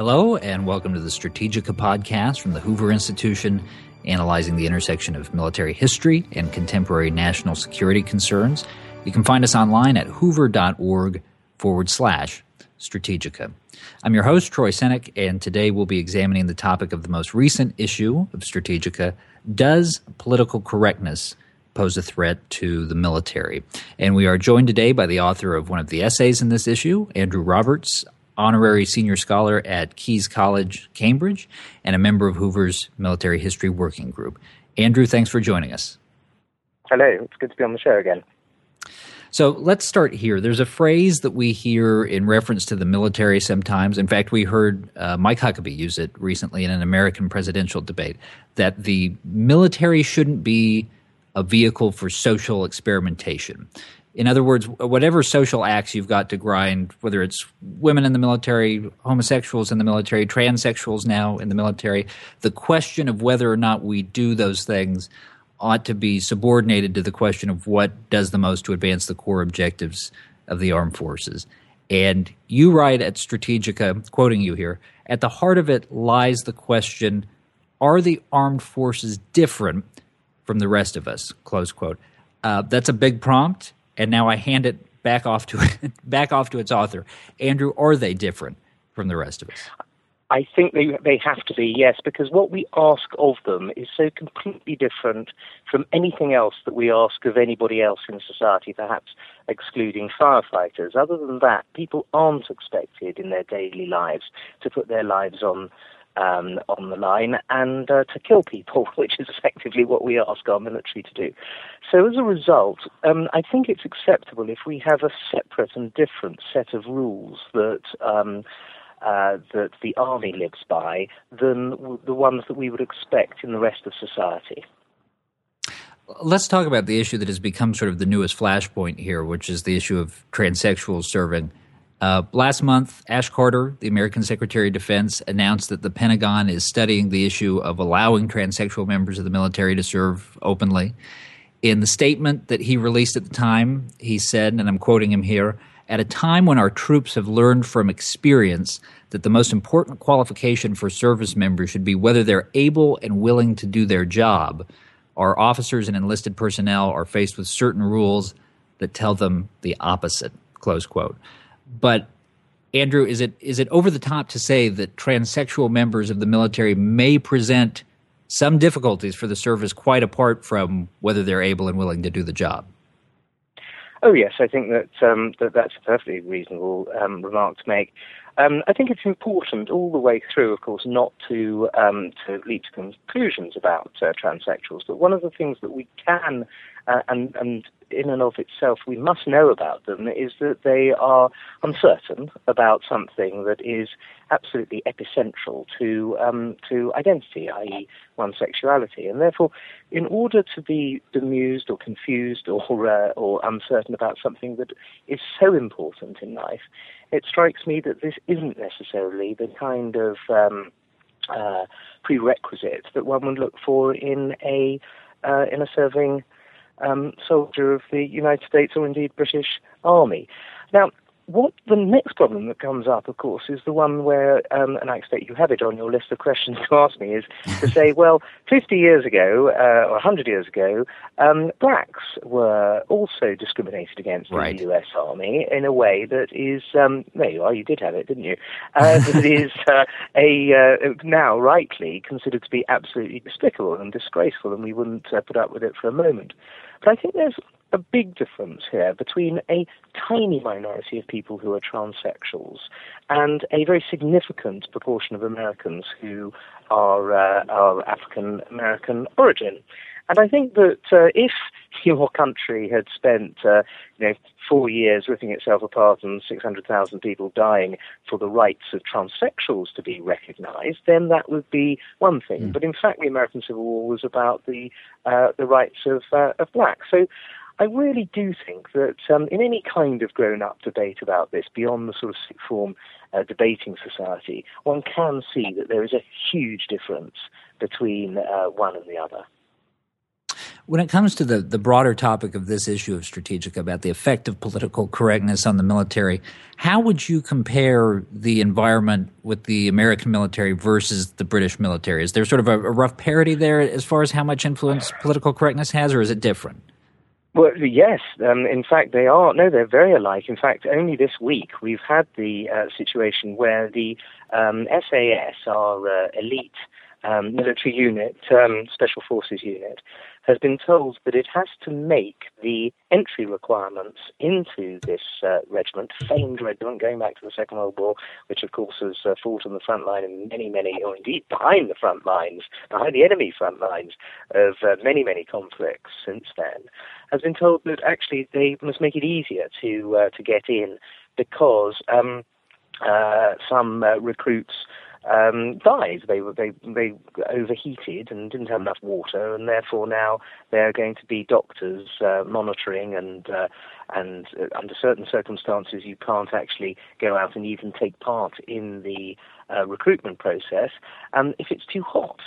Hello, and welcome to the Strategika podcast from the Hoover Institution, analyzing the intersection of military history and contemporary national security concerns. You can find us online at hoover.org forward slash Strategika. I'm your host, Troy Senik, and today we'll be examining the topic of the most recent issue of Strategika Does political correctness pose a threat to the military? And we are joined today by the author of one of the essays in this issue, Andrew Roberts, honorary senior scholar at Caius College, Cambridge, and a member of Hoover's Military History Working Group. Andrew, thanks for joining us. Hello, it's good to be on the show again. So let's start here. There's a phrase that we hear in reference to the military sometimes. In fact, we heard uh, Mike Huckabee use it recently in an American presidential debate that the military shouldn't be a vehicle for social experimentation. In other words, whatever social acts you've got to grind, whether it's women in the military, homosexuals in the military, transsexuals now in the military, the question of whether or not we do those things ought to be subordinated to the question of what does the most to advance the core objectives of the armed forces. And you write at Strategika, quoting you here, at the heart of it lies the question are the armed forces different from the rest of us? Close quote. Uh, that's a big prompt and now I hand it back off to back off to its author. Andrew, are they different from the rest of us? I think they they have to be yes, because what we ask of them is so completely different from anything else that we ask of anybody else in society, perhaps excluding firefighters. Other than that, people aren't expected in their daily lives to put their lives on um, on the line and uh, to kill people, which is effectively what we ask our military to do. So as a result, um, I think it's acceptable if we have a separate and different set of rules that. Um, uh, that the army lives by than the ones that we would expect in the rest of society. Let's talk about the issue that has become sort of the newest flashpoint here, which is the issue of transsexuals serving uh, last month, Ash Carter, the American Secretary of Defense, announced that the Pentagon is studying the issue of allowing transsexual members of the military to serve openly. In the statement that he released at the time, he said, and I'm quoting him here at a time when our troops have learned from experience that the most important qualification for service members should be whether they're able and willing to do their job, our officers and enlisted personnel are faced with certain rules that tell them the opposite. Close quote. But Andrew, is it is it over the top to say that transsexual members of the military may present some difficulties for the service quite apart from whether they're able and willing to do the job? Oh yes, I think that um, that that's a perfectly reasonable um, remark to make. Um, I think it's important all the way through, of course, not to um, to leap to conclusions about uh, transsexuals. But one of the things that we can uh, and, and in and of itself we must know about them is that they are uncertain about something that is absolutely epicentral to um, to identity, i.e., one's sexuality, and therefore, in order to be bemused or confused or uh, or uncertain about something that is so important in life, it strikes me that this isn't necessarily the kind of um, uh, prerequisite that one would look for in a uh, in a serving um, soldier of the United States or indeed British Army. Now, what the next problem that comes up, of course, is the one where, um, and I expect you have it on your list of questions to ask me, is to say, well, 50 years ago uh, or 100 years ago, um, blacks were also discriminated against right. in the U.S. Army in a way that is, um, there you are, you did have it, didn't you? Uh, that is uh, a uh, now rightly considered to be absolutely despicable and disgraceful, and we wouldn't uh, put up with it for a moment. But I think there's a big difference here between a tiny minority of people who are transsexuals and a very significant proportion of Americans who are, uh, are African American origin. And I think that uh, if your country had spent, uh, you know, four years ripping itself apart and 600,000 people dying for the rights of transsexuals to be recognized, then that would be one thing. Mm. But in fact, the American Civil War was about the uh, the rights of uh, of blacks. So I really do think that um, in any kind of grown up debate about this, beyond the sort of sixth form uh, debating society, one can see that there is a huge difference between uh, one and the other. When it comes to the, the broader topic of this issue of strategic about the effect of political correctness on the military, how would you compare the environment with the American military versus the British military? Is there sort of a, a rough parity there as far as how much influence political correctness has, or is it different? Well, yes. Um, in fact, they are. No, they're very alike. In fact, only this week we've had the uh, situation where the um, SAS, our uh, elite um, military unit, um, special forces unit, has been told that it has to make the entry requirements into this uh, regiment, famed regiment going back to the Second World War, which of course has uh, fought on the front line in many, many, or indeed behind the front lines, behind the enemy front lines of uh, many, many conflicts since then, has been told that actually they must make it easier to uh, to get in because um, uh, some uh, recruits um, died. They were they they overheated and didn't have enough water, and therefore now they're going to be doctors uh, monitoring and uh, and uh, under certain circumstances you can't actually go out and even take part in the uh, recruitment process. And if it's too hot,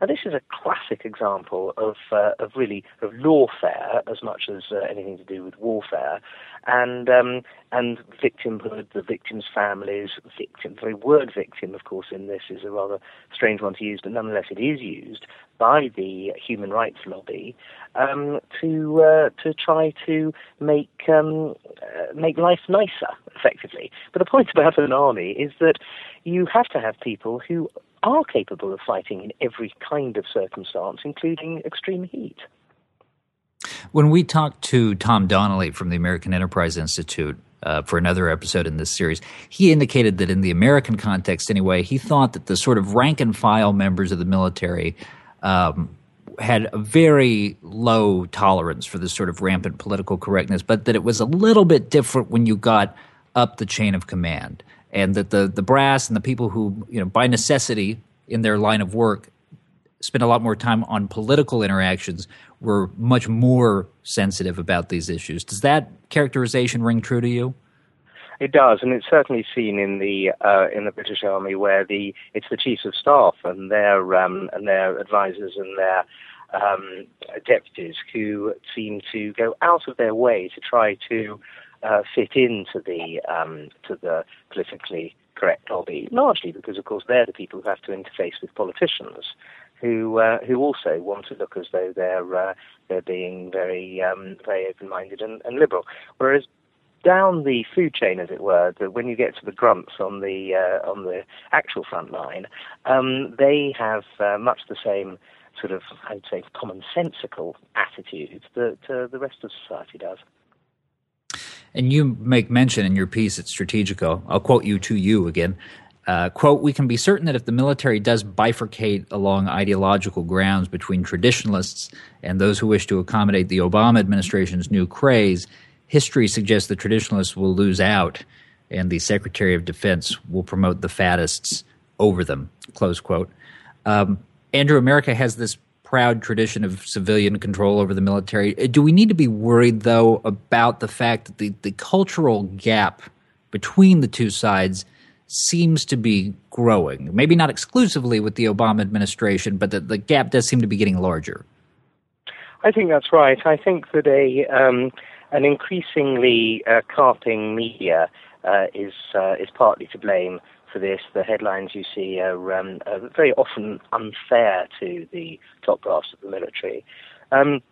now, this is a classic example of uh, of really of lawfare as much as uh, anything to do with warfare, and um, and victimhood, the victims' families, victim. The word "victim," of course, in this is a rather strange one to use, but nonetheless, it is used by the human rights lobby um, to uh, to try to make um, uh, make life nicer, effectively. But the point about an army is that you have to have people who are capable of fighting in every kind of circumstance, including extreme heat. When we talked to Tom Donnelly from the American Enterprise Institute uh, for another episode in this series, he indicated that in the American context, anyway, he thought that the sort of rank and file members of the military um, had a very low tolerance for this sort of rampant political correctness, but that it was a little bit different when you got up the chain of command and that the the brass and the people who you know by necessity in their line of work spend a lot more time on political interactions were much more sensitive about these issues. Does that characterization ring true to you? It does, and it's certainly seen in the uh, in the British Army where the it's the chiefs of staff and their um, and their advisors and their um, deputies who seem to go out of their way to try to uh, fit into the um, to the politically correct lobby, largely because, of course, they're the people who have to interface with politicians, who uh, who also want to look as though they're uh, they're being very um, very open-minded and, and, liberal. Whereas down the food chain, as it were, when you get to the grunts on the uh, on the actual front line, um, they have uh, much the same sort of, I'd say, commonsensical attitude that uh, the rest of society does. And you make mention in your piece at Strategika, I'll quote you to you again. Uh, quote, we can be certain that if the military does bifurcate along ideological grounds between traditionalists and those who wish to accommodate the Obama administration's new craze, history suggests the traditionalists will lose out and the Secretary of Defense will promote the faddists over them, close quote. Um, Andrew, America has this proud tradition of civilian control over the military. Uh, do we need to be worried, though, about the fact that the, the cultural gap between the two sides seems to be growing? Maybe not exclusively with the Obama administration, but the, the gap does seem to be getting larger. I think that's right. I think that a um, an increasingly uh, carping media uh, is uh, is partly to blame for this. The headlines you see are, um, are very often unfair to the top brass of the military. Um,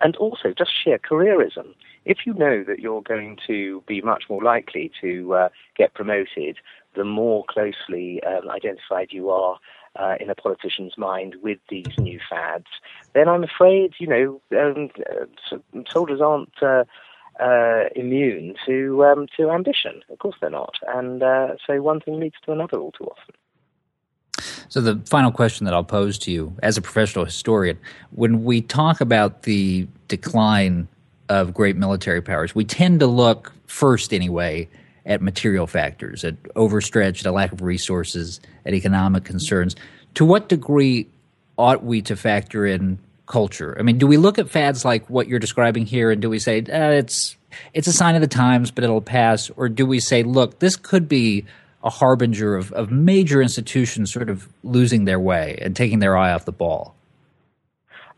and also just sheer careerism. If you know that you're going to be much more likely to uh, get promoted, the more closely um, identified you are uh, in a politician's mind with these new fads, then I'm afraid, you know, um, uh, soldiers aren't uh, immune to um, to ambition. Of course, they're not, and uh, so one thing leads to another all too often. So, the final question that I'll pose to you as a professional historian when we talk about the decline of great military powers, we tend to look first, anyway, at material factors, at overstretch, at lack of resources, at economic concerns. To what degree ought we to factor in culture? I mean, do we look at fads like what you're describing here and do we say eh, it's it's a sign of the times, but it'll pass, or do we say, look, this could be a harbinger of, of major institutions sort of losing their way and taking their eye off the ball?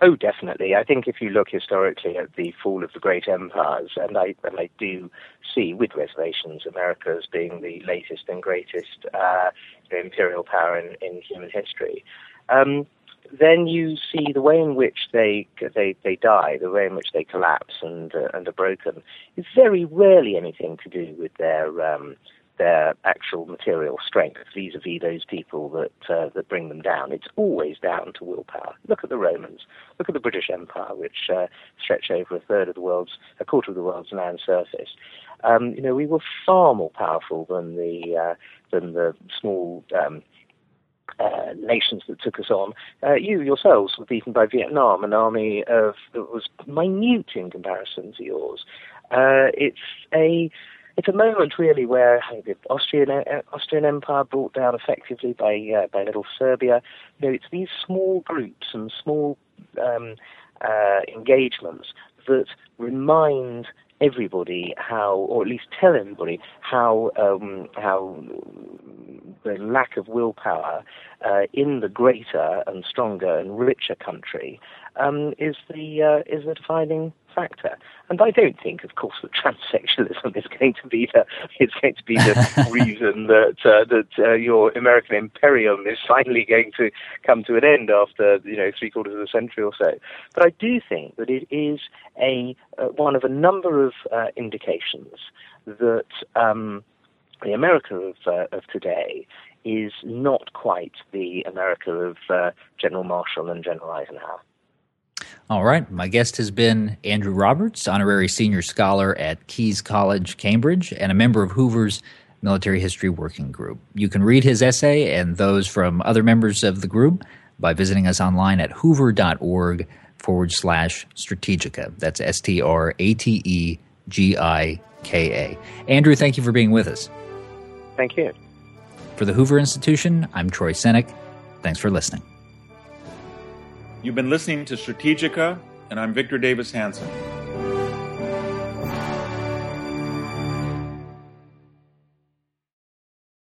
Oh, definitely. I think if you look historically at the fall of the great empires, and I and I do see, with reservations, America as being the latest and greatest uh, imperial power in, in human history. Um, then you see the way in which they they they die, the way in which they collapse and uh, and are broken, is very rarely anything to do with their um, their actual material strength vis-a-vis those people that uh, that bring them down. It's always down to willpower. Look at the Romans. Look at the British Empire, which uh, stretched over a third of the world's, a quarter of the world's land surface. Um, you know, we were far more powerful than the uh, than the small. Um, uh, nations that took us on. Uh, you yourselves were beaten by Vietnam, an army of that was minute in comparison to yours. Uh, it's a it's a moment really where the Austrian uh, Austrian Empire brought down effectively by uh, by little Serbia. You know, it's these small groups and small um, uh, engagements that remind everybody how, or at least tell everybody how um, how the lack of willpower uh, in the greater and stronger and richer country um, is the uh, is the defining factor. And I don't think, of course, that transsexualism is going to be the is going to be the reason that uh, that uh, your American imperium is finally going to come to an end after you know three quarters of a century or so. But I do think that it is a uh, one of a number of uh, indications that. Um, the America of, uh, of today is not quite the America of uh, General Marshall and General Eisenhower. All right. My guest has been Andrew Roberts, honorary senior scholar at Caius College, Cambridge, and a member of Hoover's Military History Working Group. You can read his essay and those from other members of the group by visiting us online at hoover.org forward slash strategika. That's S T R A T E G I K A. Andrew, thank you for being with us. Thank you. For the Hoover Institution, I'm Troy Senik. Thanks for listening. You've been listening to Strategika, and I'm Victor Davis Hanson.